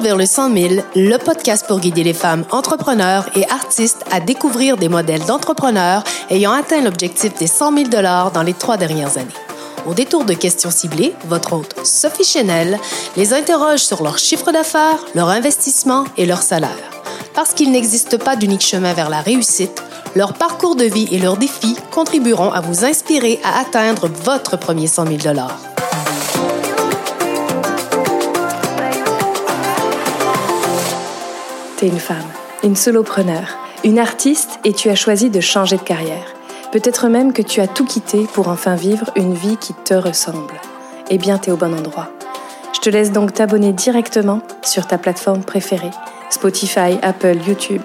vers le 100 000, le podcast pour guider les femmes entrepreneurs et artistes à découvrir des modèles d'entrepreneurs ayant atteint l'objectif des 100 000 dans les trois dernières années. Au détour de questions ciblées, votre hôte Sophie Chenel les interroge sur leur chiffre d'affaires, leur investissement et leur salaire. Parce qu'il n'existe pas d'unique chemin vers la réussite, leur parcours de vie et leurs défis contribueront à vous inspirer à atteindre votre premier 100 000 T'es une femme, une solopreneur, une artiste et tu as choisi de changer de carrière. Peut-être même que tu as tout quitté pour enfin vivre une vie qui te ressemble. Eh bien, t'es au bon endroit. Je te laisse donc t'abonner directement sur ta plateforme préférée, Spotify, Apple, YouTube,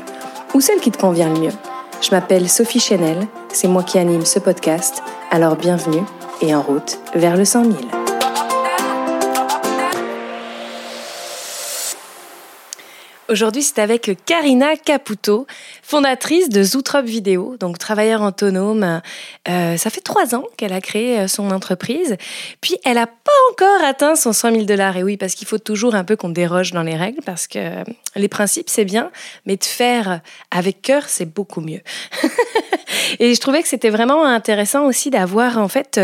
ou celle qui te convient le mieux. Je m'appelle Sophie Chenel, c'est moi qui anime ce podcast, alors bienvenue et en route vers le 100 000. Aujourd'hui, c'est avec Karina Caputo, fondatrice de Zootrop Vidéo, donc travailleur autonome. Euh, ça fait trois ans qu'elle a créé euh, son entreprise. Puis, elle n'a pas encore atteint son 100 000 dollars. Et oui, parce qu'il faut toujours un peu qu'on déroge dans les règles, parce que euh, les principes, c'est bien, mais de faire avec cœur, c'est beaucoup mieux. Et je trouvais que c'était vraiment intéressant aussi d'avoir en fait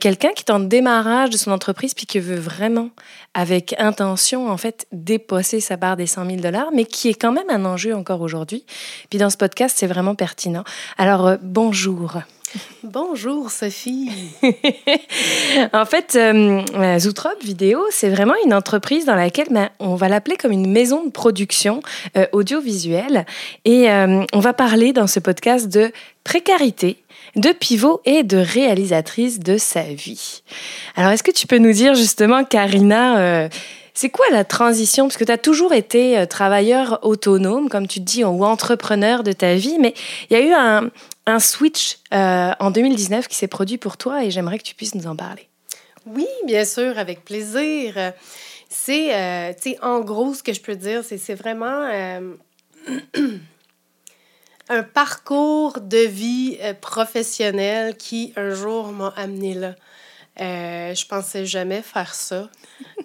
quelqu'un qui est en démarrage de son entreprise puis qui veut vraiment avec intention, en fait, dépasser sa barre des 100 000 dollars, mais qui est quand même un enjeu encore aujourd'hui. Puis dans ce podcast, c'est vraiment pertinent. Alors, euh, bonjour. Bonjour Sophie. en fait, euh, Zootrop Vidéo, c'est vraiment une entreprise dans laquelle ben, on va l'appeler comme une maison de production euh, audiovisuelle. Et euh, on va parler dans ce podcast de précarité, de pivot et de réalisatrice de sa vie. Alors, est-ce que tu peux nous dire justement, Karina, euh, c'est quoi la transition? Parce que tu as toujours été euh, travailleur autonome, comme tu dis, ou entrepreneur de ta vie, mais il y a eu un, un switch euh, en 2019 qui s'est produit pour toi et j'aimerais que tu puisses nous en parler. Oui, bien sûr, avec plaisir. C'est, tu sais, en gros, ce que je peux dire, c'est, c'est vraiment un parcours de vie euh, professionnelle qui, un jour, m'a amené là. Euh, je pensais jamais faire ça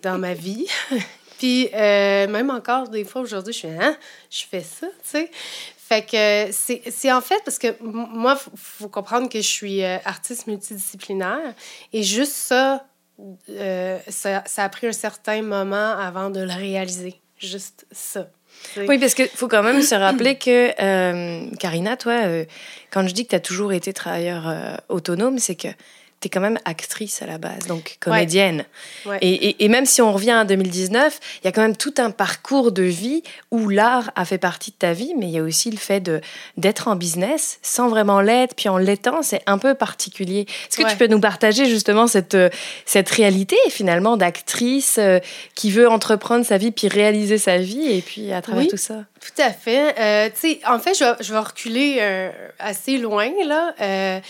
dans ma vie. Puis, euh, même encore, des fois, aujourd'hui, je fais, hein, je fais ça, tu sais. Fait que c'est en fait parce que moi, il faut, comprendre que je suis euh, artiste multidisciplinaire et juste ça, ça, ça a pris un certain moment avant de le réaliser. Juste ça. Oui, parce qu'il faut quand même se rappeler que, euh, Karina, toi, euh, quand je dis que tu as toujours été travailleur euh, autonome, c'est que tu es quand même actrice à la base, donc comédienne. Et, et, même si on revient à 2019, il y a quand même tout un parcours de vie où l'art a fait partie de ta vie, mais il y a aussi le fait de d'être en business sans vraiment l'être, puis en l'étant, c'est un peu particulier. Est-ce que tu peux nous partager justement cette, cette réalité finalement d'actrice euh, qui veut entreprendre sa vie, puis réaliser sa vie, et puis à travers tout ça? Tout à fait. Euh, en fait, je vais, je vais reculer euh, assez loin, là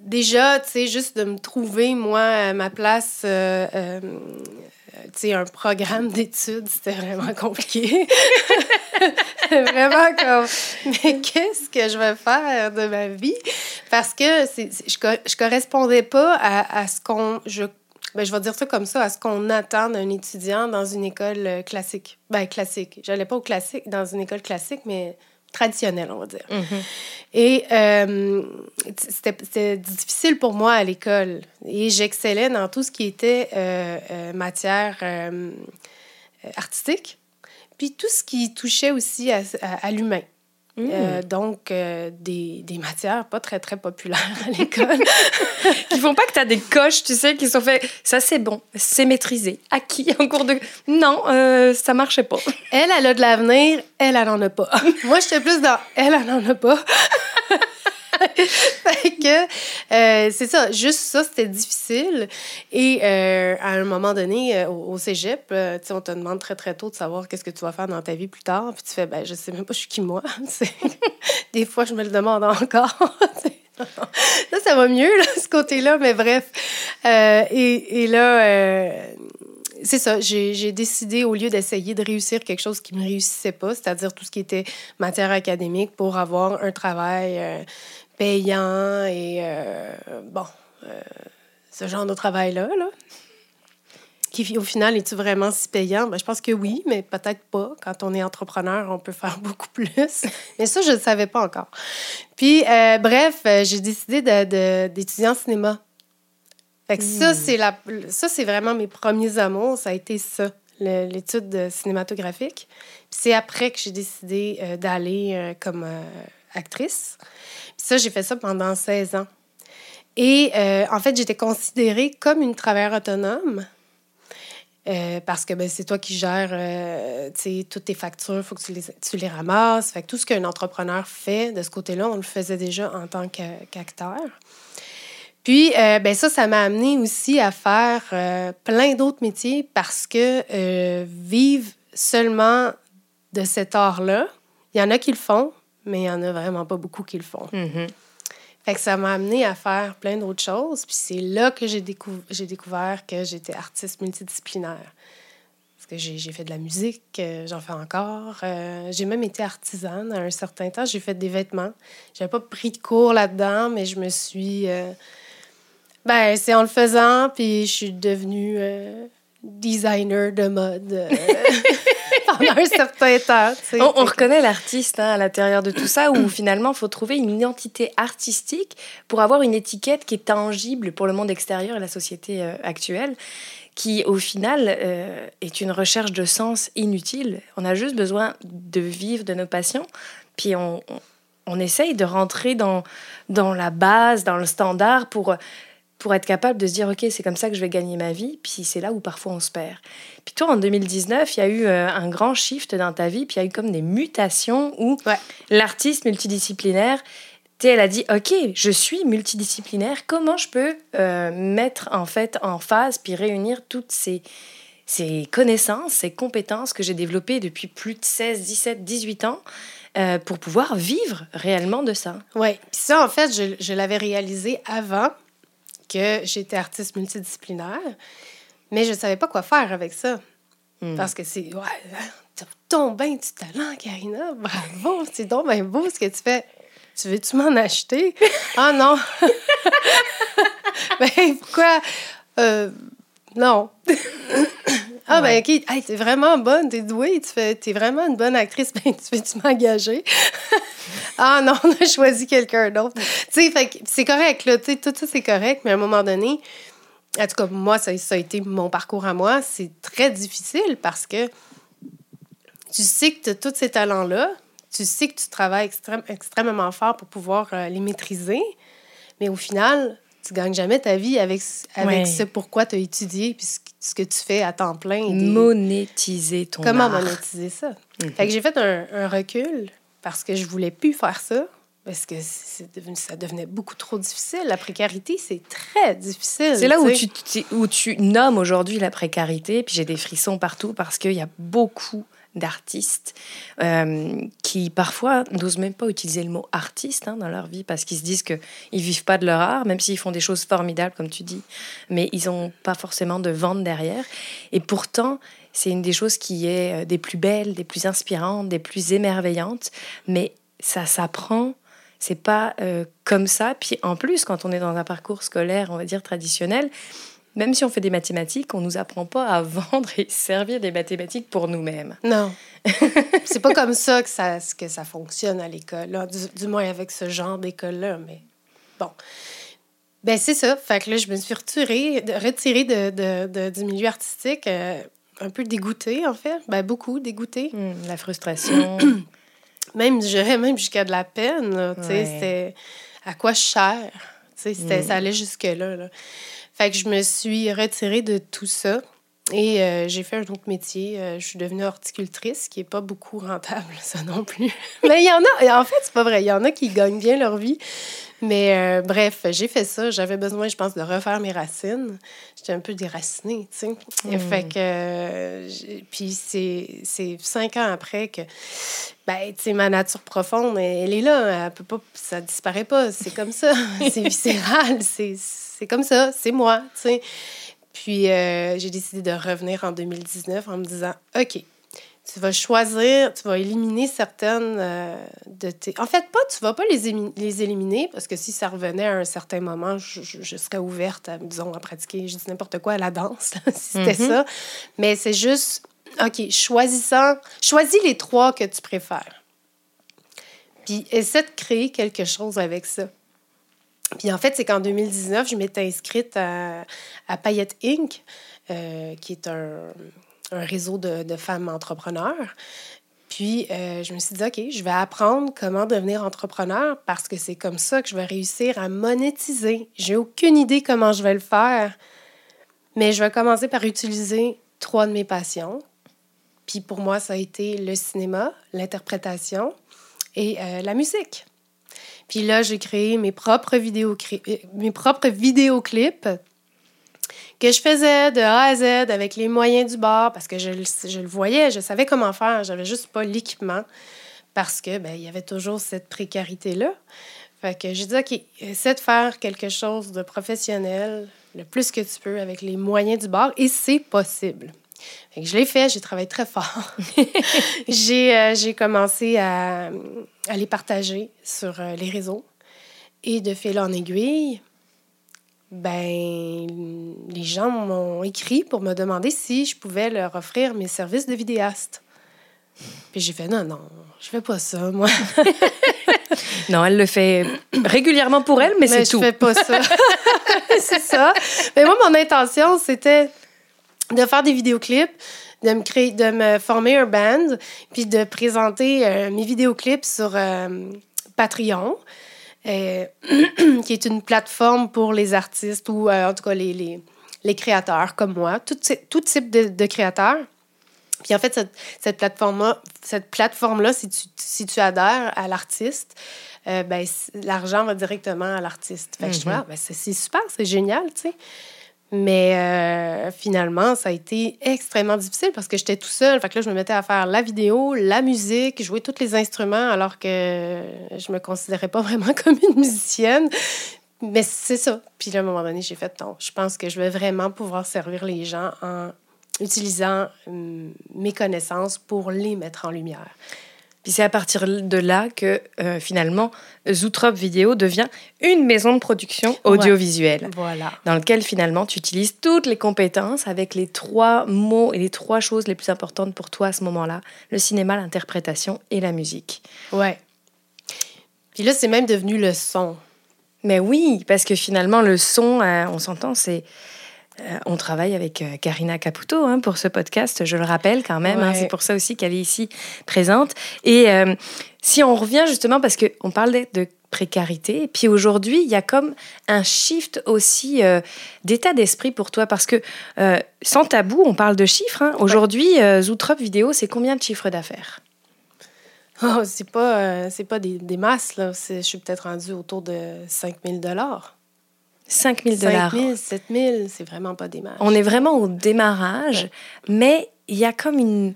déjà, tu sais, juste de me trouver, moi, ma place, euh, euh, tu sais, un programme d'études, c'était vraiment compliqué. vraiment comme, mais qu'est-ce que je vais faire de ma vie? Parce que c'est, je, je correspondais pas à, à ce qu'on, je ben, je vais dire ça comme ça, à ce qu'on attend d'un étudiant dans une école classique. Ben, classique. J'allais pas au classique, dans une école classique, mais traditionnelle, on va dire. Mm-hmm. Et euh, c'était difficile pour moi à l'école. Et j'excellais dans tout ce qui était euh, euh, matière artistique, puis tout ce qui touchait aussi à l'humain. Euh, mm. donc, euh, des, des, matières pas très, très populaires à l'école. qui font pas que tu as des coches, tu sais, qui sont fait ça c'est bon, c'est maîtrisé, acquis en cours de. Non, euh, ça marchait pas. Elle, elle a de l'avenir, elle, elle en a pas. Moi, j'étais plus dans elle, elle en a pas. euh, c'est ça, juste ça, c'était difficile. Et euh, à un moment donné, euh, au, cégep, on te demande très, très tôt de savoir qu'est-ce que tu vas faire dans ta vie plus tard. Puis tu fais, ben, je sais même pas, je suis qui moi. Des fois, je me le demande encore. Là, ça va mieux, ce côté-là, mais bref. et, là, c'est ça, j'ai décidé, au lieu d'essayer de réussir quelque chose qui ne me réussissait pas, c'est-à-dire tout ce qui était matière académique, pour avoir un travail payant et euh, bon, euh, ce genre de travail-là. Là. qui, au final, est-tu vraiment si payant? Ben, je pense que oui, mais peut-être pas. Quand on est entrepreneur, on peut faire beaucoup plus. mais ça, je ne savais pas encore. Puis, euh, bref, j'ai décidé d'étudier en cinéma. Fait que ça, hmm. c'est la, ça, c'est vraiment mes premiers amours. Ça a été ça, l'étude cinématographique. c'est après que j'ai décidé euh, d'aller comme actrice. Puis ça, j'ai fait ça pendant 16 ans. Et en fait, j'étais considérée comme une travailleuse autonome euh, parce que ben, c'est toi qui gères euh, toutes tes factures, il faut que tu les, tu les ramasses. Fait que tout ce qu'un entrepreneur fait de ce côté-là, on le faisait déjà en tant qu'acteur. Puis, euh, ben ça, ça m'a amené aussi à faire plein d'autres métiers parce que vivre seulement de cet art-là, il y en a qui le font, mais il n'y en a vraiment pas beaucoup qui le font. Mm-hmm. Fait que ça m'a amené à faire plein d'autres choses. Puis c'est là que j'ai découvert que j'étais artiste multidisciplinaire. Parce que j'ai fait de la musique, euh, j'en fais encore. Euh, j'ai même été artisane à un certain temps. J'ai fait des vêtements. J'avais pas pris de cours là-dedans, mais je me suis... Euh, ben, c'est en le faisant, puis je suis devenue designer de mode. On, reconnaît l'artiste hein, à l'intérieur de tout ça, où finalement, il faut trouver une identité artistique pour avoir une étiquette qui est tangible pour le monde extérieur et la société euh, actuelle qui au final euh, est une recherche de sens inutile. On a juste besoin de vivre de nos passions, puis on, on, on essaye de rentrer dans, dans la base, dans le standard pour pour être capable de se dire, OK, c'est comme ça que je vais gagner ma vie, puis c'est là où parfois on se perd. Puis toi, en 2019, il y a eu euh, un grand shift dans ta vie, puis il y a eu comme des mutations où l'artiste multidisciplinaire, elle a dit, OK, je suis multidisciplinaire, comment je peux euh, mettre en fait en phase, puis réunir toutes ces, ces connaissances, ces compétences que j'ai développées depuis plus de 16, 17, 18 ans euh, pour pouvoir vivre réellement de ça? Oui, puis ça, en fait, je, je l'avais réalisé avant que j'étais artiste multidisciplinaire, mais je ne savais pas quoi faire avec ça. Hmm. Parce que c'est. Ouais, t'as ton bain du talent, Karina. Bravo, c'est donc bien beau ce que tu fais. Tu veux-tu m'en acheter? Ah non! ben, pourquoi? Euh, non. ah, ben, OK. Hey, t'es vraiment bonne, t'es douée, tu fais, t'es vraiment une bonne actrice. Ben, tu veux-tu m'engager? ah non, on a choisi quelqu'un d'autre. tu sais, c'est correct, là. Tu sais, tout ça, c'est correct, mais à un moment donné, en tout cas, moi, ça, ça a été mon parcours à moi. C'est très difficile parce que tu sais que tu as tous ces talents-là, tu sais que tu travailles extrêmement fort pour pouvoir euh, les maîtriser, mais au final, tu gagnes jamais ta vie avec, avec ce pourquoi tu as étudié puis ce, que tu fais à temps plein. Monétiser ton Comment monétiser ça? Mhm. Fait que j'ai fait un, un, recul parce que je voulais plus faire ça. Parce que devenu, ça devenait beaucoup trop difficile. La précarité, c'est très difficile. C'est là où tu, où tu nommes aujourd'hui la précarité. Puis j'ai des frissons partout parce qu'il y a beaucoup d'artistes euh, qui parfois n'osent même pas utiliser le mot artiste hein, dans leur vie parce qu'ils se disent qu'ils ne vivent pas de leur art, même s'ils font des choses formidables, comme tu dis, mais ils n'ont pas forcément de vente derrière. Et pourtant, c'est une des choses qui est euh, des plus belles, des plus inspirantes, des plus émerveillantes, mais ça s'apprend. C'est pas euh, comme ça. Puis en plus, quand on est dans un parcours scolaire, on va dire traditionnel, même si on fait des mathématiques, on nous apprend pas à vendre et servir des mathématiques pour nous-mêmes. Non. c'est pas comme ça que ça, que ça fonctionne à l'école, du, du, moins avec ce genre d'école-là. Mais bon. Ben, c'est ça. Fait que là, je me suis retirée, retirée de, de, du milieu artistique. Euh, un peu dégoûtée, en fait. Ben, beaucoup dégoûtée. Hmm, la frustration. même, je même jusqu'à de la peine. Tu sais, c'était à quoi je cher? Tu sais, ça allait jusque-là. Là. Fait que je me suis retirée de tout ça. Et euh, j'ai fait un autre métier. Euh, je suis devenue horticultrice, qui n'est pas beaucoup rentable, ça non plus. Mais il y en a, en fait, c'est pas vrai. Il y en a qui gagnent bien leur vie. Mais euh, bref, j'ai fait ça. J'avais besoin, je pense, de refaire mes racines. J'étais un peu déracinée, tu sais. Hmm. Fait que. puis c'est cinq ans après que. Ben, tu sais, ma nature profonde, elle est là. Elle peut pas. Ça disparaît pas. C'est comme ça. c'est viscéral. C'est comme ça. C'est moi, tu sais. Puis euh, j'ai décidé de revenir en 2019 en me disant OK, tu vas choisir, tu vas éliminer certaines euh, de tes... En fait, pas, tu vas pas les, les éliminer, parce que si ça revenait à un certain moment, je, je, serais ouverte, à, disons, à pratiquer, je dis n'importe quoi, à la danse, si c'était mm-hmm. ça. Mais c'est juste, OK, choisissant, choisis les trois que tu préfères. Puis essaie de créer quelque chose avec ça. Puis en fait, c'est qu'en 2019, je m'étais inscrite à, à Payette Inc., euh, qui est un, un réseau de, de, femmes entrepreneurs. Puis euh, je me suis dit, OK, je vais apprendre comment devenir entrepreneur parce que c'est comme ça que je vais réussir à monétiser. J'ai aucune idée comment je vais le faire, mais je vais commencer par utiliser trois de mes passions. Puis pour moi, ça a été le cinéma, l'interprétation et euh, la musique. Puis là, j'ai créé mes propres, euh, mes propres vidéoclips que je faisais de A à Z avec les moyens du bord parce que je, le voyais, je savais comment faire, j'avais juste pas l'équipement parce que ben, il y avait toujours cette précarité-là. Fait que j'ai dit, OK, essaie de faire quelque chose de professionnel le plus que tu peux avec les moyens du bord et c'est possible je l'ai fait, j'ai travaillé très fort. Euh, j'ai commencé à, à, les partager sur euh, les réseaux. Et de fil en aiguille, ben, les gens m'ont écrit pour me demander si je pouvais leur offrir mes services de vidéaste. Puis j'ai fait non, non, je fais pas ça, moi. non, elle le fait régulièrement pour elle, mais, mais c'est tout. Je fais pas ça. c'est ça. Mais moi, mon intention, c'était de faire des vidéoclips, de me créer, de me former un band, puis de présenter euh, mes vidéoclips sur euh, Patreon, euh, qui est une plateforme pour les artistes ou en tout cas les, les, les, créateurs comme moi, tout, tout type de, de créateurs. Puis en fait, cette, cette plateforme-là, cette plateforme-là si, tu, si tu adhères à l'artiste, ben, l'argent va directement à l'artiste. Fait que je mm-hmm. ben, c'est super, c'est génial, tu sais. Mais euh, finalement, ça a été extrêmement difficile parce que j'étais tout seul. Fait que là, je me mettais à faire la vidéo, la musique, jouer tous les instruments alors que je me considérais pas vraiment comme une musicienne. Mais c'est ça. Puis là, à un moment donné, j'ai fait, non, je pense que je vais vraiment pouvoir servir les gens en utilisant hum, mes connaissances pour les mettre en lumière. Puis c'est à partir de là que euh, finalement Zootrop Vidéo devient une maison de production audiovisuelle. Voilà. Dans lequel finalement tu utilises toutes les compétences avec les trois mots et les trois choses les plus importantes pour toi à ce moment-là le cinéma, l'interprétation et la musique. Ouais. Puis là, c'est même devenu le son. Mais oui, parce que finalement, le son, euh, on s'entend, c'est euh, on travaille avec euh, Karina Caputo hein, pour ce podcast, je le rappelle quand même. Hein, c'est pour ça aussi qu'elle est ici présente. Et euh, si on revient justement, parce qu'on parlait de précarité, et puis aujourd'hui, il y a comme un shift aussi d'état d'esprit pour toi, parce que sans tabou, on parle de chiffres. Hein. Aujourd'hui, Zootrop Vidéo, c'est combien de chiffres d'affaires? Oh, C'est pas, c'est pas des, des masses, là. Je suis peut-être rendue autour de 5000 dollars. 5 000 dollars. 5 000, 7 000, c'est vraiment pas des On est vraiment au démarrage, mais il y a comme une,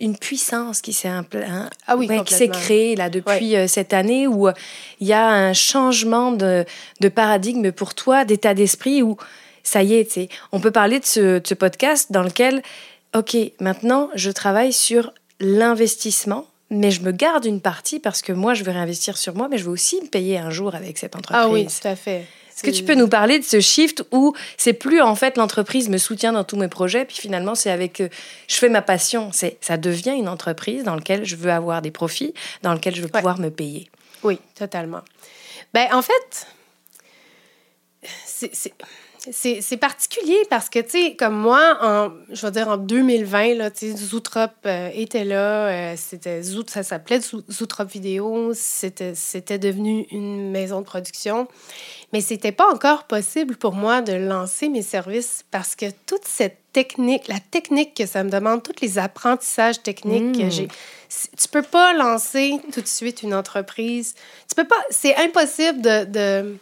une puissance qui s'est ah oui, s'est créée là depuis euh, cette année où euh, il y a un changement de, de paradigme pour toi, d'état d'esprit où ça y est, on peut parler de ce, de ce podcast dans lequel, ok, maintenant je travaille sur l'investissement mais je me garde une partie parce que moi, je veux réinvestir sur moi, mais je veux aussi me payer un jour avec cette entreprise. Ah oui, tout à fait. Est-ce que tu peux nous parler de ce shift où c'est plus en fait l'entreprise me soutient dans tous mes projets, puis finalement c'est avec euh, je fais ma passion, c'est ça devient une entreprise dans laquelle je veux avoir des profits, dans laquelle je veux pouvoir me payer. Oui, totalement. Ben en fait, c'est c'est particulier parce que, tu sais, comme moi, en, je vais dire en 2020, là, Zootrop euh, était là, euh, c'était Zoot, ça s'appelait Zootrop Vidéo, c'était devenu une maison de production. Mais c'était pas encore possible pour moi de lancer mes services parce que toute cette technique, la technique que ça me demande, tous les apprentissages techniques que hmm. j'ai, tu peux pas lancer tout de suite une entreprise. Tu peux pas, c'est impossible de de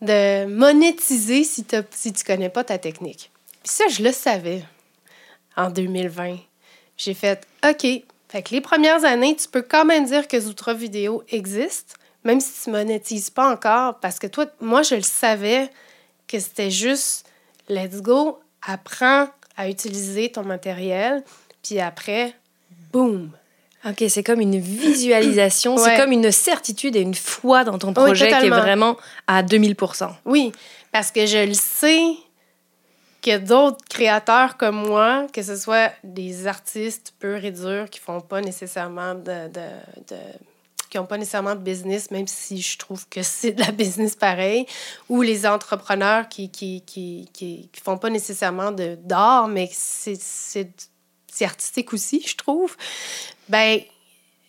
monétiser si, si tu connais pas ta technique. Puis ça, je le savais en 2020. J'ai fait OK. Fait que les premières années, tu peux quand même dire que Zoutra Vidéo existe, même si tu monétises pas encore, parce que toi, moi, je le savais que c'était juste let's go, apprends à utiliser ton matériel puis après, boum. Ok, c'est comme une visualisation, c'est comme une certitude et une foi dans ton projet qui est vraiment à 2000%. Oui, parce que je le sais que d'autres créateurs comme moi, que ce soit des artistes purs et durs qui font pas nécessairement de, de- de- qui n'ont pas nécessairement de business, même si je trouve que c'est de la business pareil, ou les entrepreneurs qui qui, qui, qui, qui font pas nécessairement de- d'art, mais c'est c'est artistique aussi, je trouve. Ben,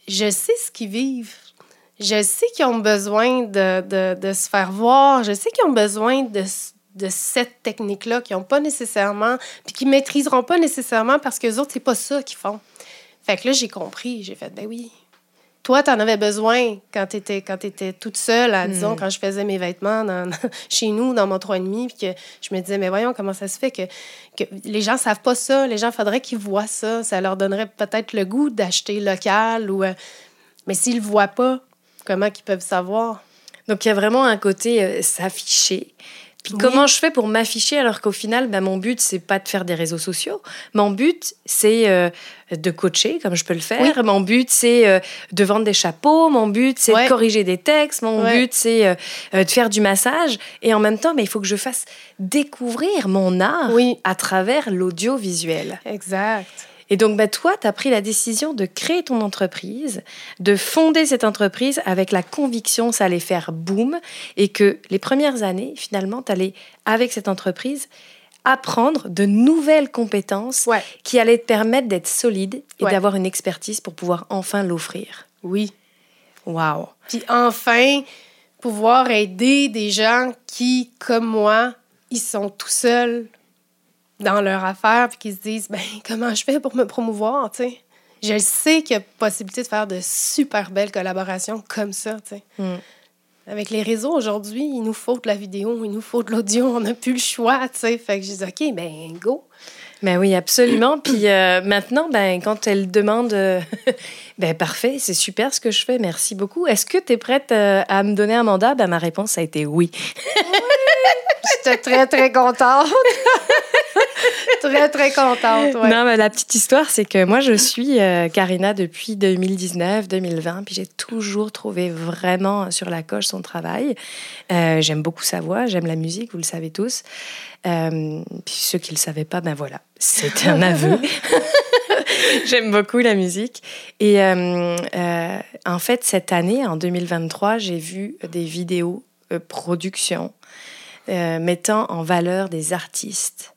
je sais ce qu'ils vivent. Je sais qu'ils ont besoin de, de, se faire voir. Je sais qu'ils ont besoin de, de cette technique-là, qu'ils n'ont pas nécessairement, puis qu'ils maîtriseront pas nécessairement parce que les autres, c'est pas ça qu'ils font. Fait que là, j'ai compris. J'ai fait, ben oui. Toi, tu en avais besoin quand tu étais, quand étais toute seule, à, disons, quand je faisais mes vêtements dans- chez nous, dans mon 3,5, puis que je me disais, mais voyons, comment ça se fait que, que les gens savent pas ça? Les gens, faudrait qu'ils voient ça. Ça leur donnerait peut-être le goût d'acheter local ou... euh, mais s'ils le voient pas, comment qu'ils peuvent savoir? Donc il y a vraiment un côté euh, s'afficher. Puis Oui. comment je fais pour m'afficher alors qu'au final, ben, mon but, c'est pas de faire des réseaux sociaux. Mon but, c'est euh, de coacher, comme je peux le faire. Mon but, c'est euh, de vendre des chapeaux. Mon but, c'est Ouais. de corriger des textes. Mon Ouais. but, c'est euh, de faire du massage. Et en même temps, ben, il faut que je fasse découvrir mon art Oui. à travers l'audiovisuel. Exact. Et donc, bah, toi, tu as pris la décision de créer ton entreprise, de fonder cette entreprise avec la conviction que ça allait faire boom et que les premières années, finalement, tu allais, avec cette entreprise, apprendre de nouvelles compétences Ouais. qui allaient te permettre d'être solide et Ouais. d'avoir une expertise pour pouvoir enfin l'offrir. Oui. Waouh! Puis enfin, pouvoir aider des gens qui, comme moi, ils sont tout seuls dans leur affaire, puis qui se disent, ben comment je fais pour me promouvoir, tu sais? Je sais qu'il y a possibilité de faire de super belles collaborations comme ça, tu sais. Mm. Avec les réseaux aujourd'hui, il nous faut de la vidéo, il nous faut de l'audio, on n'a plus le choix, tu sais. Fait que je dis, OK, ben go. Ben oui, absolument. Puis euh, maintenant, ben, quand elle demande, euh, ben parfait, c'est super ce que je fais, merci beaucoup. Est-ce que tu es prête euh, à me donner un mandat? Ben ma réponse a été oui. J'étais très, très contente. très, très contente, ouais. Non, mais la petite histoire, c'est que moi, je suis euh, Karina depuis 2019-2020, puis j'ai toujours trouvé vraiment sur la coche son travail. Euh, j'aime beaucoup sa voix, j'aime la musique, vous le savez tous. Euh, puis ceux qui ne le savaient pas, ben voilà, c'est un aveu. J'aime beaucoup la musique. Et euh, euh, en fait, cette année, en 2023, j'ai vu des vidéos euh, production euh, mettant en valeur des artistes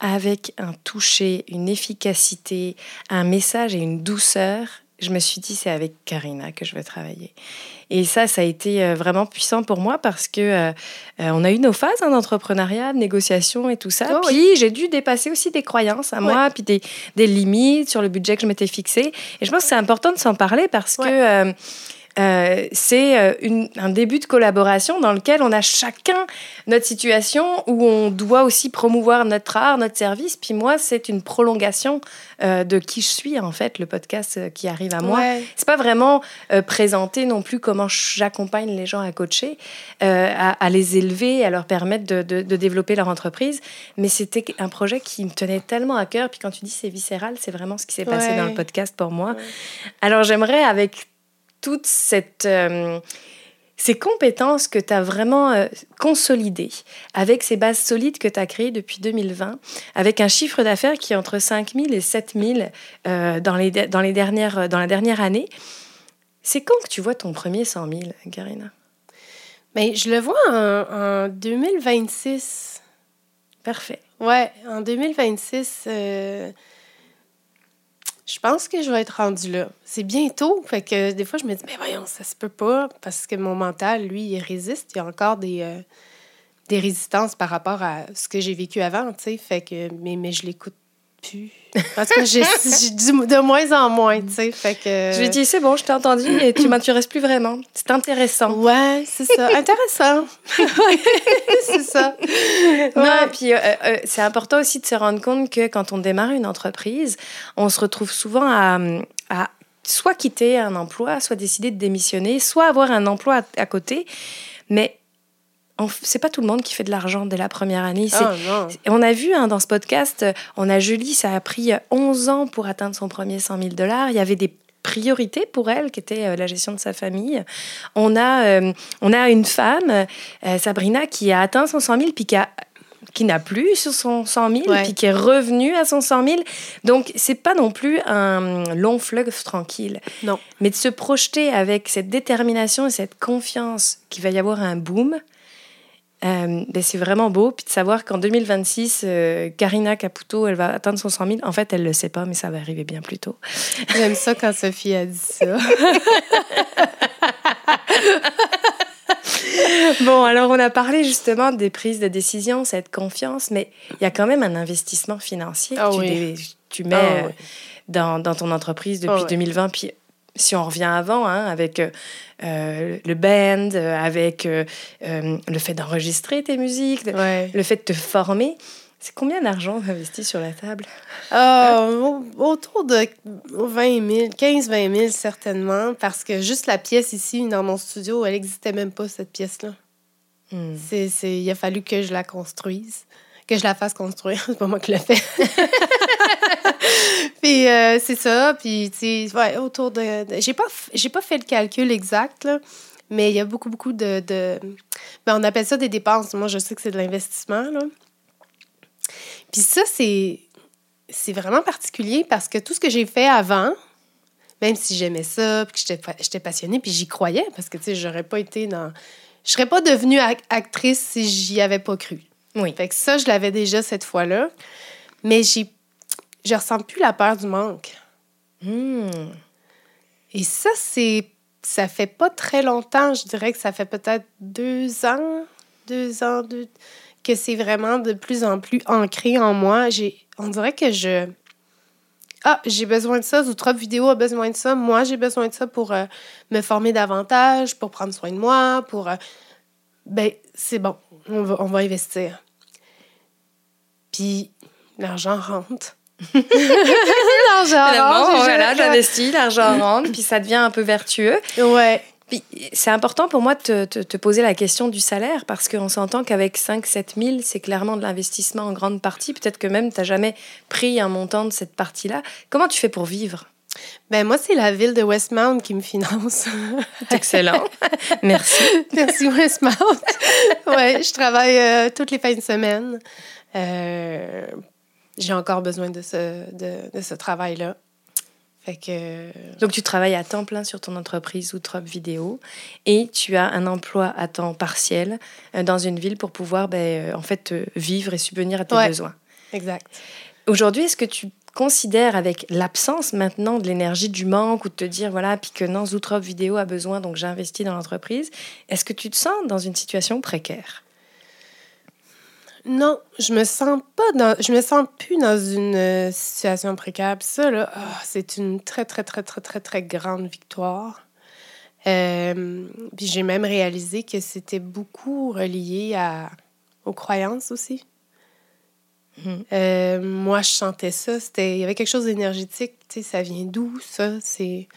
avec un toucher, une efficacité, un message et une douceur. Je me suis dit, c'est avec Karina que je veux travailler. Et ça, ça a été euh, vraiment puissant pour moi parce que euh, on a eu nos phases hein, d'entrepreneuriat, de négociation et tout ça. Oh, oui. puis j'ai dû dépasser aussi des croyances à moi, puis des, des limites sur le budget que je m'étais fixé. Et je pense que c'est important de s'en parler parce Ouais. que euh, euh, c'est euh, un début de collaboration dans lequel on a chacun notre situation où on doit aussi promouvoir notre art, notre service. Puis moi, c'est une prolongation euh, de qui je suis, en fait, le podcast qui arrive à moi. Ouais. C'est pas vraiment euh, présenter non plus comment j'accompagne les gens à coacher, à, à les élever, à leur permettre de, de- de développer leur entreprise. Mais c'était un projet qui me tenait tellement à cœur. Puis quand tu dis c'est viscéral, c'est vraiment ce qui s'est passé dans le podcast pour moi. Ouais. Alors j'aimerais, avec toute cette... euh, ces compétences que tu as vraiment euh, consolidées, avec ces bases solides que tu as créées depuis 2020, avec un chiffre d'affaires qui est entre 5 000 et 7 000 euh, dans, les, de- dans, les dernières, dans la dernière année, c'est quand que tu vois ton premier 100 000, Karina? Mais je le vois en, en 2026. Parfait. Ouais, en 2026, euh, je pense que je vais être rendue là. C'est bientôt. Fait des fois, je me dis, mais voyons, ça se peut pas. Parce que mon mental, lui, il résiste. Il y a encore des, euh, résistances par rapport à ce que j'ai vécu avant, tu. Fait que, mais, mais je l'écoute plus. Tout cas, j'ai de moins en moins, tu sais. Fait que. Je lui ai dit, c'est bon, je t'ai entendu et tu m'intéresses plus vraiment. C'est intéressant. Ouais, c'est ça. Intéressant. c'est ça. Non, puis euh, euh, c'est important aussi de se rendre compte que quand on démarre une entreprise, on se retrouve souvent à, à soit quitter un emploi, soit décider de démissionner, soit avoir un emploi à, à côté. Mais c'est pas tout le monde qui fait de l'argent dès la première année. Ah, on a vu hein, dans ce podcast, on a Julie, ça a pris 11 ans pour atteindre son premier 100 000 dollars. Il y avait des priorités pour elle, qui était euh, la gestion de sa famille. On a, euh, on a une femme, euh, Sabrina, qui a atteint son 100 000, puis qui a qui n'a plus sur son 100 000, puis qui est revenu à son 100 000. Donc, c'est pas non plus un long fleuve tranquille. Non. Mais de se projeter avec cette détermination et cette confiance qu'il va y avoir un boom, euh, ben, c'est vraiment beau. Puis de savoir qu'en 2026, euh, Karina Caputo, elle va atteindre son 100 000. En fait, elle le sait pas, mais ça va arriver bien plus tôt. J'aime ça quand Sophie a dit ça. bon, alors on a parlé justement des prises de décision, cette confiance, mais il y a quand même un investissement financier que ah tu, mets ah dans, dans, ton entreprise depuis 2020. Puis si on revient avant, hein, avec euh, euh, le band, euh, avec le fait d'enregistrer tes musiques, le fait de te former, c'est combien d'argent investi sur la table? autour de 20 000, 15-20 000 certainement, parce que juste la pièce ici, dans mon studio, elle n'existait même pas, cette pièce-là. Hmm. C'est, il a fallu que je la construise, que je la fasse construire. c'est pas moi qui l'ai fait. puis euh, c'est ça. Puis, tu ouais, autour de. j'ai, pas, j'ai pas fait le calcul exact, là, mais il y a beaucoup, beaucoup de. de... Ben, on appelle ça des dépenses. Moi, je sais que c'est de l'investissement. Là. Puis ça, c'est, c'est vraiment particulier parce que tout ce que j'ai fait avant, même si j'aimais ça, puis que j'étais, j'étais passionnée, puis j'y croyais, parce que, tu sais, j'aurais pas été dans. Je serais pas devenue actrice si j'y avais pas cru. Oui. Fait que ça, je l'avais déjà cette fois-là. Mais j'ai je ressens plus la peur du manque. Hmm. Et ça, c'est. Ça fait pas très longtemps, je dirais que ça fait peut-être deux ans, deux ans, que c'est vraiment de plus en plus ancré en moi. J'ai, on dirait que je. Ah, j'ai besoin de ça, Zoutrop Vidéo a besoin de ça, moi j'ai besoin de ça pour euh, me former davantage, pour prendre soin de moi, pour. Euh, ben, c'est bon, on va, on va investir. Puis, l'argent rentre. l'argent rentre. Voilà, j'investis, l'argent rentre, puis ça devient un peu vertueux. Ouais. Puis c'est important pour moi de te, te, poser la question du salaire parce qu'on s'entend qu'avec 5-7 000, c'est clairement de l'investissement en grande partie. Peut-être que même tu n'as jamais pris un montant de cette partie-là. Comment tu fais pour vivre? Ben moi, c'est la ville de Westmount qui me finance. Excellent. Merci. Merci Westmount. ouais, je travaille euh, toutes les fins de semaine euh, j'ai encore besoin de ce, de, de ce travail-là. Fait que... Donc, tu travailles à temps plein sur ton entreprise Outrop Vidéo et tu as un emploi à temps partiel euh, dans une ville pour pouvoir ben, en fait, vivre et subvenir à tes besoins. Exact. Aujourd'hui, est-ce que tu considères avec l'absence maintenant de l'énergie du manque ou de te dire, voilà, puis que non, Zoutrop Vidéo a besoin, donc j'investis dans l'entreprise, est-ce que tu te sens dans une situation précaire? Non, je me sens pas dans, je me sens plus dans une euh, situation précaire. ça, là, ah, c'est une très, très, très, très, très, très grande victoire. Euh, puis j'ai même réalisé que c'était beaucoup relié à, aux croyances aussi. Euh, moi, je sentais ça. C'était, il y avait quelque chose d'énergétique. Tu sais, ça vient d'où, ça? C'est...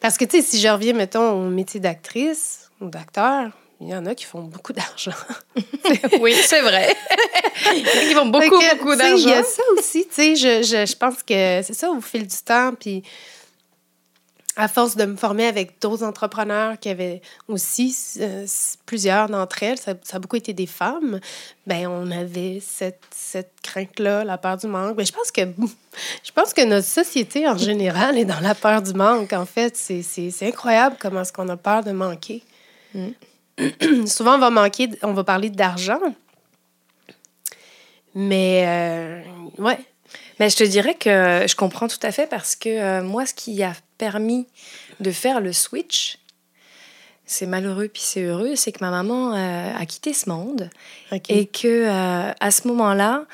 Parce que, tu sais, si je reviens, mettons, au métier d'actrice ou d'acteur, il y en a qui font beaucoup d'argent. oui, c'est vrai. Ils font beaucoup, beaucoup d'argent. Il y a ça aussi, tu sais, je, je, je, pense que c'est ça au fil du temps, puis à force de me former avec d'autres entrepreneurs qui avaient aussi euh, plusieurs d'entre elles, ça, ça, a beaucoup été des femmes, ben on avait cette, cette crainte-là, la peur du manque. Mais je pense que je pense que notre société en général est dans la peur du manque. En fait, c'est incroyable comment est-ce qu'on a peur de manquer. Mm. souvent, on va manquer, on va parler d'argent. Mais, euh, ouais. Mais je te dirais que je comprends tout à fait parce que euh, moi, ce qui a permis de faire le switch, c'est malheureux puis c'est heureux, c'est que ma maman euh, a quitté ce monde et que à ce moment-là,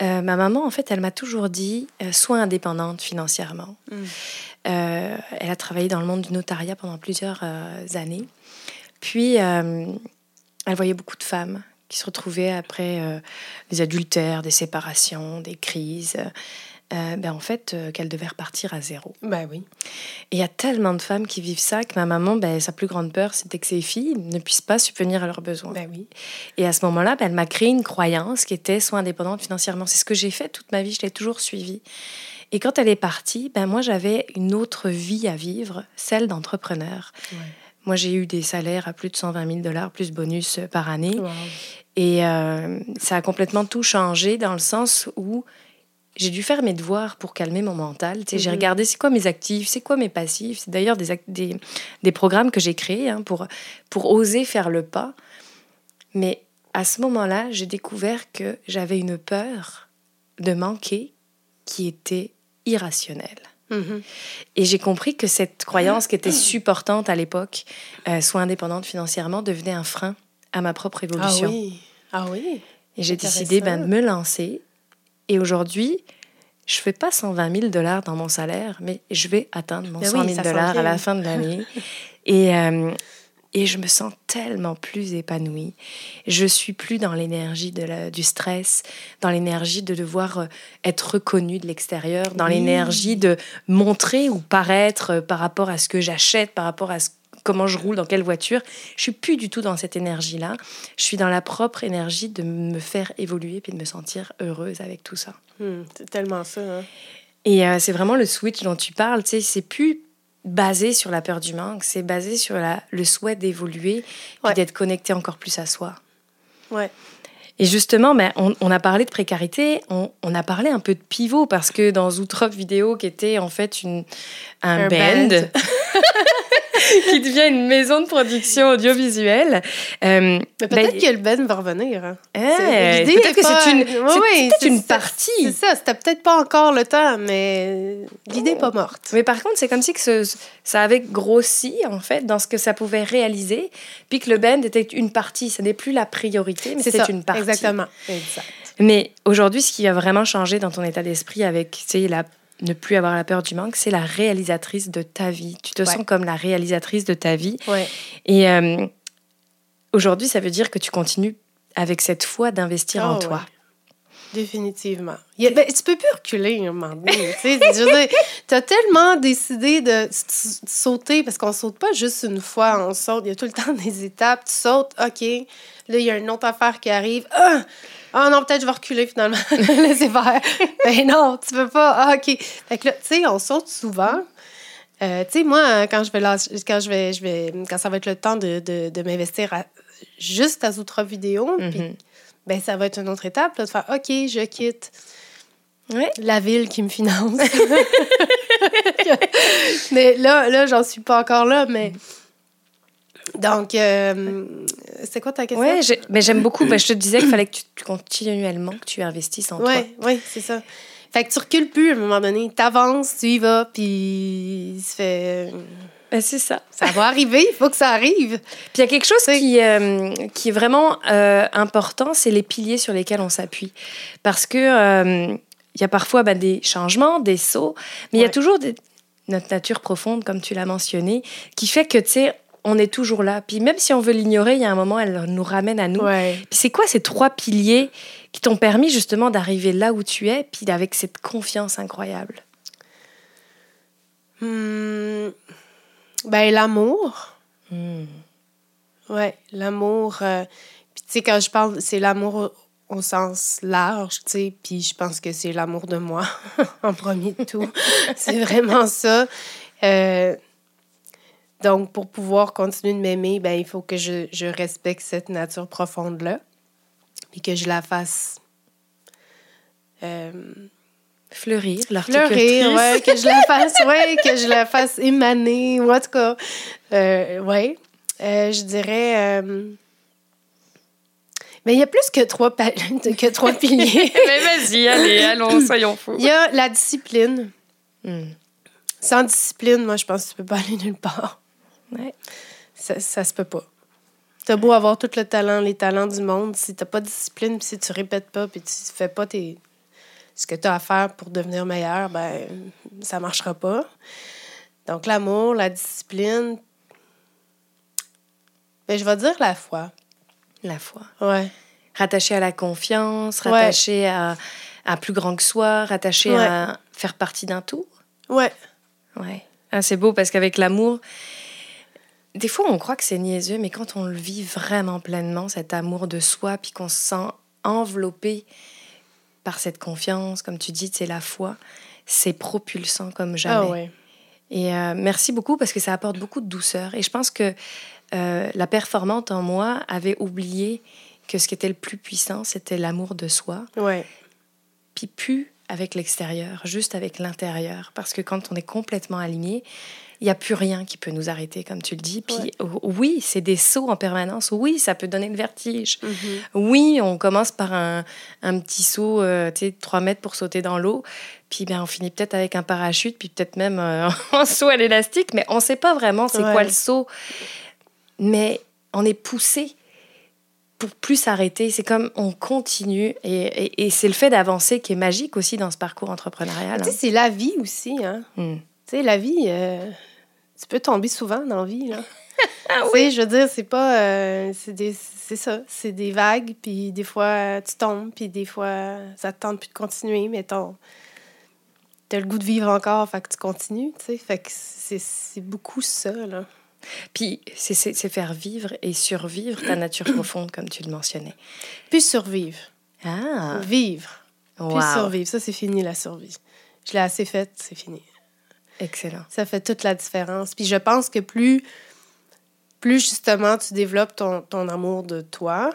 ma maman, en fait, elle m'a toujours dit sois indépendante financièrement. Mm. elle a travaillé dans le monde du notariat pendant plusieurs années. Puis, euh, elle voyait beaucoup de femmes qui se retrouvaient après euh, des adultères, des séparations, des crises. euh, ben en fait, euh, qu'elle devait repartir à zéro. Ben oui. Et il y a tellement de femmes qui vivent ça que ma maman, ben, sa plus grande peur, c'était que ses filles ne puissent pas subvenir à leurs besoins. Ben oui. Et à ce moment-là, ben, elle m'a créé une croyance qui était soit indépendante financièrement. C'est ce que j'ai fait toute ma vie, je l'ai toujours suivie. Et quand elle est partie, ben, moi, j'avais une autre vie à vivre, celle d'entrepreneur. Ouais. Moi, j'ai eu des salaires à plus de 120 000 dollars, plus bonus euh, par année. Wow. Et euh, ça a complètement tout changé dans le sens où j'ai dû faire mes devoirs pour calmer mon mental. Tu sais, J'ai Mhm. regardé c'est quoi mes actifs, c'est quoi mes passifs. C'est d'ailleurs des, des programmes que j'ai créés hein, pour, pour oser faire le pas. Mais à ce moment-là, j'ai découvert que j'avais une peur de manquer qui était irrationnelle. Mhm. Et j'ai compris que cette croyance qui était supportante à l'époque, euh, soit indépendante financièrement, devenait un frein à ma propre Ah évolution. oui. Ah oui. Et j'ai décidé ben, de me lancer. Et aujourd'hui, je fais pas 120 000 dollars dans mon salaire, mais je vais atteindre mon Ben 100 oui, 000 ça s'en dollars à la fin de l'année. et, euh, et je me sens tellement plus épanouie. Je suis plus dans l'énergie du stress, dans l'énergie de devoir euh, être reconnue de l'extérieur, dans Oui. l'énergie de montrer ou paraître euh, par rapport à ce que j'achète, par rapport à ce- comment je roule, dans quelle voiture. Je suis plus du tout dans cette énergie-là. Je suis dans la propre énergie de me faire évoluer puis de me sentir heureuse avec tout ça. Hmm, C'est tellement ça. Hein. Et euh, c'est vraiment le switch dont tu parles. Tu sais, c'est plus basé sur la peur du manque, c'est basé sur la, le souhait d'évoluer Ouais. d'être connecté encore plus à soi. Ouais. Et justement, ben, on, on a parlé de précarité, on, on a parlé un peu de pivot parce que dans Zootrop Vidéo, qui était en fait une, un, Un band, band. qui devient une maison de production audiovisuelle, euh, Mais ben, peut-être que le Ben va revenir. Hein. eh, l'idée peut-être que c'est une, peut-être c'est une partie. C'est ça, c'était peut-être pas encore le temps, mais l'idée n'est pas morte. Mais par contre, c'est comme si que ce- ça avait grossi, en fait, dans ce que ça pouvait réaliser, puis que le band était une partie. Ce n'est plus la priorité, mais C'est une partie. Exactement. Exact. Mais aujourd'hui, ce qui a vraiment changé dans ton état d'esprit avec, tu sais, la ne plus avoir la peur du manque, c'est la réalisatrice de ta vie. Tu te Ouais. sens comme la réalisatrice de ta vie. Ouais. Et euh, aujourd'hui, ça veut dire que tu continues avec cette foi d'investir en Ah, toi. ouais. Définitivement. Il a- ben, tu peux plus reculer à un moment donné. tu as tellement décidé de sauter, parce qu'on saute pas juste une fois, on saute. Il y a tout le temps des étapes. Tu sautes, OK. Là, il y a une autre affaire qui arrive. Ah! Ah non, peut-être je vais reculer finalement. Laissez faire. Ben non, tu peux pas. Ah, OK. Fait que là, tu sais, on saute souvent. Euh, tu sais, moi, quand je vais lâcher- quand je vais, je vais, quand ça va être le temps de, de, de m'investir juste à Zoutra Vidéo, puis Mhm. Ben, ça va être une autre étape, là, de faire OK, je quitte Ouais. la ville qui me finance. mais là, là j'en suis pas encore là, mais. Donc, euh, c'est quoi ta question? Ouais, j'ai- mais j'aime beaucoup. Ben, je te disais qu'il fallait que tu, continuellement que tu investisses en toi. Oui, oui, c'est ça. Fait que tu recules plus à un moment donné. T'avances, tu y vas, puis ça fait... Ben, c'est ça. ça va arriver, il faut que ça arrive. Puis il y a quelque chose qui, euh, qui est vraiment euh, important, c'est les piliers sur lesquels on s'appuie. Parce que euh, il y a parfois ben, des changements, des sauts, mais il y a toujours des- notre nature profonde, comme tu l'as mentionné, qui fait que, tu sais, on est toujours là. Puis même si on veut l'ignorer, il y a un moment, elle nous ramène à nous. Ouais. Puis c'est quoi ces trois piliers qui t'ont permis justement d'arriver là où tu es, puis avec cette confiance incroyable? Hmm. Ben, l'amour. Hmm. Ouais, l'amour. euh, Puis, tu sais, quand je parle, c'est l'amour au, au sens large, tu sais. Puis, je pense que c'est l'amour de moi, en premier de tout. c'est vraiment ça. Euh, Donc, pour pouvoir continuer de m'aimer, ben, il faut que je, je respecte cette nature profonde-là. Puis que je la fasse. euh, Fleurir, fleurir, ouais, que je la fasse, ouais, que je la fasse émaner, ou en tout cas, euh, ouais, Euh, je dirais, euh, mais il y a plus que trois, pa- que trois piliers. Mais vas-y, allez, allons, soyons fous. Il y a la discipline. Hmm. Sans discipline, moi, je pense que tu peux pas aller nulle part. Ouais. Ça, ça se peut pas. T'as beau avoir tout le talent, les talents du monde, si t'as pas de discipline, puis si tu répètes pas, puis tu fais pas tes... ce que tu as à faire pour devenir meilleur, ben ça marchera pas. Donc l'amour, la discipline, ben je vais dire la foi. La foi. Ouais. rattaché à la confiance, Ouais. rattaché à, à plus grand que soi, rattaché Ouais. à faire partie d'un tout. Ouais. Ouais. Ah, c'est beau parce qu'avec l'amour, des fois on croit que c'est niaiseux, mais quand on le vit vraiment pleinement, cet amour de soi, puis qu'on se sent enveloppé par cette confiance, comme tu dis, c'est la foi, c'est propulsant comme jamais. Ah ouais. Et euh, merci beaucoup parce que ça apporte beaucoup de douceur. Et je pense que euh, la performante en moi avait oublié que ce qui était le plus puissant, c'était l'amour de soi, Ouais. puis plus avec l'extérieur, juste avec l'intérieur. Parce que quand on est complètement aligné, il n'y a plus rien qui peut nous arrêter, comme tu le dis. Puis Ouais. o- oui, c'est des sauts en permanence. Oui, ça peut donner le vertige. Mhm. Oui, on commence par un, un petit saut, euh, tu sais, de 3 mètres pour sauter dans l'eau. Puis ben, on finit peut-être avec un parachute, puis peut-être même euh, un saut à l'élastique, mais on ne sait pas vraiment c'est Ouais. quoi le saut. Mais on est poussé pour plus s'arrêter. C'est comme on continue. Et, et- et c'est le fait d'avancer qui est magique aussi dans ce parcours entrepreneurial. Sais, c'est la vie aussi, hein. hein. Tu sais, la vie, euh, tu peux tomber souvent dans la vie, là. Ah sais, je veux dire, c'est pas... euh, c'est ça, c'est des vagues, puis des fois, tu tombes, puis des fois, ça te tente plus de continuer, mais ton... T'as le goût de vivre encore, fait que tu continues, tu sais. Fait que c'est beaucoup ça, là. Puis c'est- faire vivre et survivre ta nature profonde, comme tu le mentionnais. Puis survivre. Ah, Vivre. Puis wow. survivre. Ça, c'est fini, la survie. Je l'ai assez faite, c'est fini. Excellent. Ça fait toute la différence. Puis je pense que plus, plus justement tu développes ton, ton amour de toi,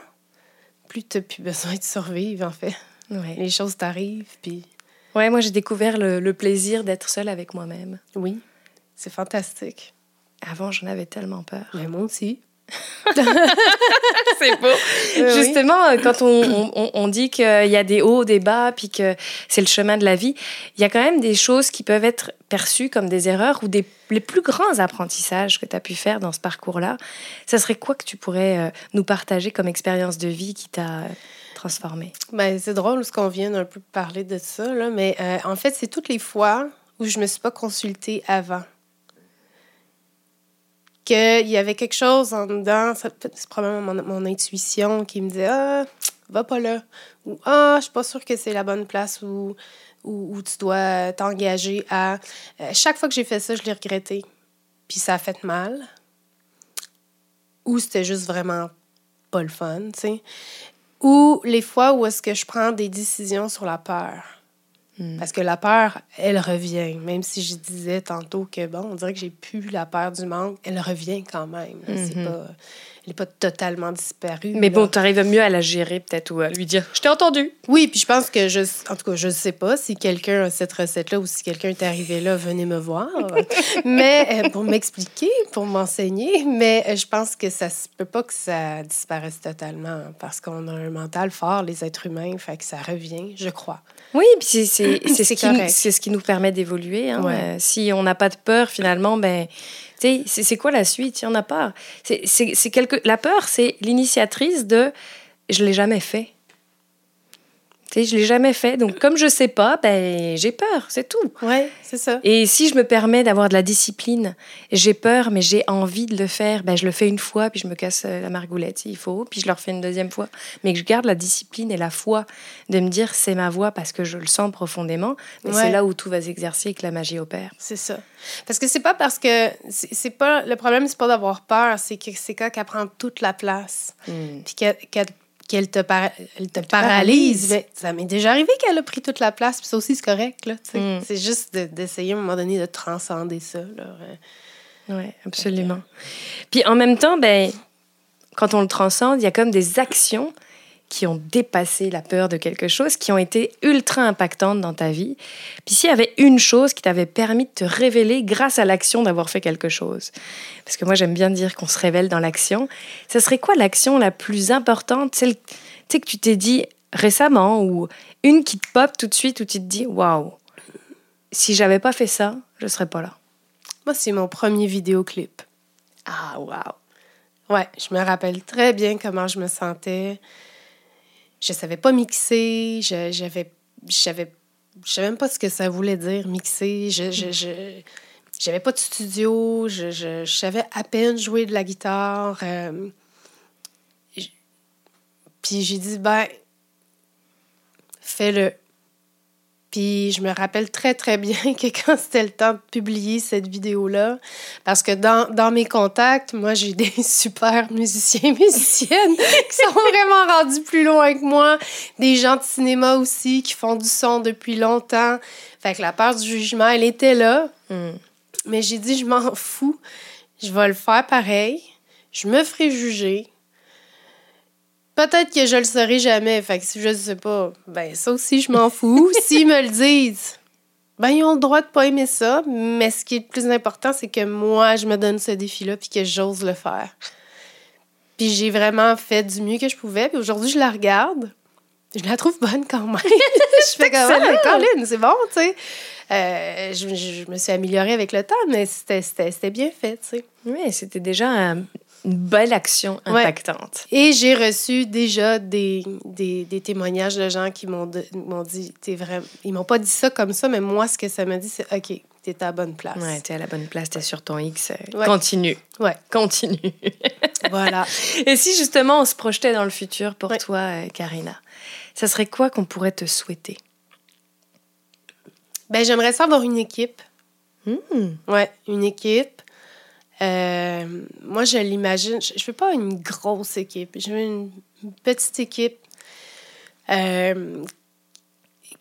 plus tu n'as plus besoin de survivre, en fait. Ouais. Les choses t'arrivent, puis Ouais, moi j'ai découvert le, le plaisir d'être seule avec moi-même. oui, c'est fantastique. Avant, j'en avais tellement peur. Mais moi aussi. C'est beau. Euh. Justement, euh, quand on, on- dit qu'il y a des hauts, des bas, puis que c'est le chemin de la vie, il y a quand même des choses qui peuvent être perçues comme des erreurs ou des, les plus grands apprentissages que tu as pu faire dans ce parcours-là. Ça serait quoi que tu pourrais euh, nous partager comme expérience de vie qui t'a transformé? Ben, c'est drôle ce qu'on vient d'un peu parler de ça, là, mais euh, en fait, c'est toutes les fois où je me suis pas consultée avant. Qu'il y avait quelque chose en dedans, c'est probablement mon, intuition qui me disait Ah, va pas là. Ou Ah, je suis pas sûre que c'est la bonne place où tu dois t'engager à. Euh, chaque fois que j'ai fait ça, je l'ai regretté. Puis ça a fait mal. Ou c'était juste vraiment pas le fun, tu sais. Ou les fois où est-ce que je prends des décisions sur la peur. Hmm. Parce que la peur, elle revient. Même si je disais tantôt que, bon, on dirait que j'ai plus la peur du manque, elle revient quand même. C'est Mhm. pas, n'est pas totalement disparue. Mais bon, tu arrives mieux à la gérer peut-être ou à lui dire Je t'ai entendu. Oui, puis je pense que, je, en tout cas, je ne sais pas si quelqu'un a cette recette-là ou si quelqu'un est arrivé là, venez me voir. mais euh, pour m'expliquer, pour m'enseigner. Mais euh, je pense que ça se peut pas que ça disparaisse totalement parce qu'on a un mental fort, les êtres humains, fait que ça revient, je crois. Oui, puis c'est- ce, qui, c'est ce qui nous permet d'évoluer. hein. Ouais. Euh, si on n'a pas de peur, finalement, ben, c'est- quoi la suite? Il n'y en a pas. C'est quelque... La peur, c'est l'initiatrice de je l'ai jamais fait. Sais, je l'ai jamais fait. Donc, comme je sais pas, ben, j'ai peur, c'est tout. Oui, c'est ça. Et si je me permets d'avoir de la discipline, j'ai peur, mais j'ai envie de le faire, ben, je le fais une fois, puis je me casse euh, la margoulette s'il faut, puis je le refais une deuxième fois. Mais que je garde la discipline et la foi de me dire c'est ma voie parce que je le sens profondément. Mais Ouais. c'est là où tout va s'exercer et que la magie opère. C'est ça. Parce que c'est pas parce que. C'est pas. Le problème, c'est pas d'avoir peur, c'est que c'est quand qu'elle prend toute la place. Puis qu'elle qu'elle- qu'elle te, para- elle te paralyse. paralyse. Mais ça m'est déjà arrivé qu'elle a pris toute la place, puis ça aussi, c'est correct. Mm. C'est juste de- d'essayer à un moment donné de transcender ça. Euh, Oui, absolument. Puis en même temps, ben, quand on le transcende, il y a comme des actions qui ont dépassé la peur de quelque chose, qui ont été ultra impactantes dans ta vie. Puis s'il y avait une chose qui t'avait permis de te révéler grâce à l'action d'avoir fait quelque chose, parce que moi j'aime bien dire qu'on se révèle dans l'action, ça serait quoi l'action la plus importante, celle que tu t'es dit récemment, ou une qui te pop tout de suite, où tu te dis, waouh, si j'avais pas fait ça, je serais pas là. Moi, c'est mon premier vidéoclip. Ah, waouh. Ouais, je me rappelle très bien comment je me sentais. Je savais pas mixer, je- j'avais je savais je savais même pas ce que ça voulait dire mixer, je je je- j'avais pas de studio, je, je, je savais à peine jouer de la guitare. euh, puis j'ai dit ben fais-le. Puis je me rappelle très, très bien que quand c'était le temps de publier cette vidéo-là, parce que dans, dans mes contacts, moi, j'ai des super musiciens musiciennes qui sont vraiment rendus plus loin que moi, des gens de cinéma aussi qui font du son depuis longtemps. Fait que la peur du jugement, elle était là. Hmm. Mais j'ai dit, je m'en fous. Je vais le faire pareil. Je me ferai juger. Peut-être que je le saurai jamais. Fait que si je sais pas, ben ça aussi, je m'en fous. S'ils me le disent, ben ils ont le droit de pas aimer ça. Mais ce qui est le plus important, c'est que moi, je me donne ce défi-là puis que j'ose le faire. Puis j'ai vraiment fait du mieux que je pouvais. Puis aujourd'hui, je la regarde. Je la trouve bonne quand même. je fais comme, ah, Colin, c'est bon, tu sais. Euh, je, je, me suis améliorée avec le temps, mais c'était bien fait, tu sais. Oui, c'était déjà un, une belle action impactante. Et j'ai reçu déjà des, des, des, témoignages de gens qui m'ont dit, t'es vraiment... Ils m'ont pas dit ça comme ça, mais moi, ce que ça m'a dit, c'est OK, t'es à la bonne place. Ouais, t'es à la bonne place, t'es sur ton X. Euh, continue. Ouais. Continue. voilà. Et si justement on se projetait dans le futur pour toi, euh, Karina, ça serait quoi qu'on pourrait te souhaiter? Ben, j'aimerais ça avoir une équipe. Mmh. Ouais, une équipe. Euh, moi, je l'imagine, je ne veux pas une grosse équipe, je veux une, petite équipe euh,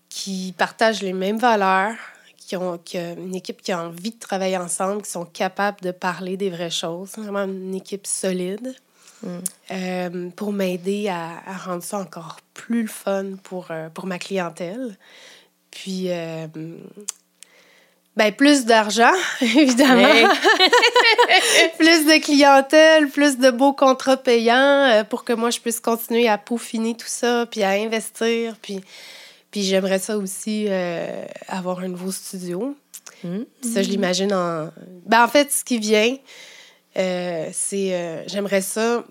qui partage les mêmes valeurs, qui ont, qui une équipe qui a envie de travailler ensemble, qui sont capables de parler des vraies choses. Vraiment une équipe solide. Mm. Euh, pour m'aider à, à, rendre ça encore plus fun pour, pour ma clientèle. Puis, ben, plus d'argent, évidemment. plus de clientèle, plus de beaux contrats payants euh, pour que moi, je puisse continuer à peaufiner tout ça, puis à investir. Puis, puis j'aimerais ça aussi euh, avoir un nouveau studio. Mmh. Ça, je l'imagine en... Ben, en fait, ce qui vient, euh, c'est... j'aimerais ça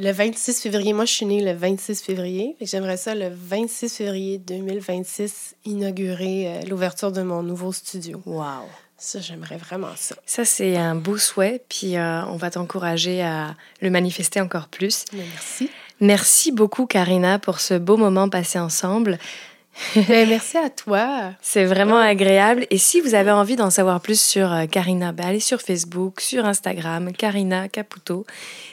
le 26 février, moi je suis née le 26 février, et j'aimerais ça le 26 février 2026 inaugurer euh, l'ouverture de mon nouveau studio. Wow. Ça, j'aimerais vraiment ça. Ça, c'est un beau souhait, puis euh, on va t'encourager à le manifester encore plus. Merci. Merci beaucoup, Karina, pour ce beau moment passé ensemble. Ben, merci à toi. C'est vraiment agréable. Et si vous avez envie d'en savoir plus sur euh, Karina, ben allez sur Facebook, sur Instagram, Karina Caputo.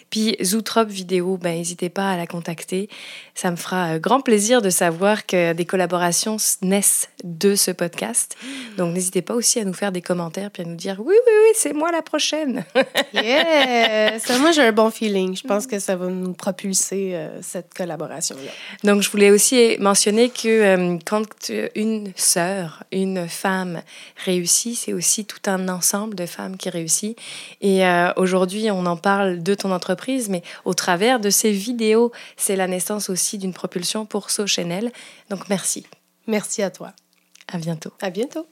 Puis Zootrop Vidéo, ben, n'hésitez pas à la contacter. Ça me fera euh, grand plaisir de savoir que des collaborations naissent de ce podcast. Donc n'hésitez pas aussi à nous faire des commentaires puis à nous dire oui, oui, oui, c'est moi la prochaine. yes! Moi, j'ai un bon feeling. Je pense que ça va nous propulser euh, cette collaboration-là. Donc je voulais aussi mentionner que euh, quand une sœur, une femme réussit, c'est aussi tout un ensemble de femmes qui réussit. Et aujourd'hui, on en parle de ton entreprise mais au travers de ces vidéos, c'est la naissance aussi d'une propulsion pour So Chanel. Donc merci. Merci à toi. À bientôt. À bientôt.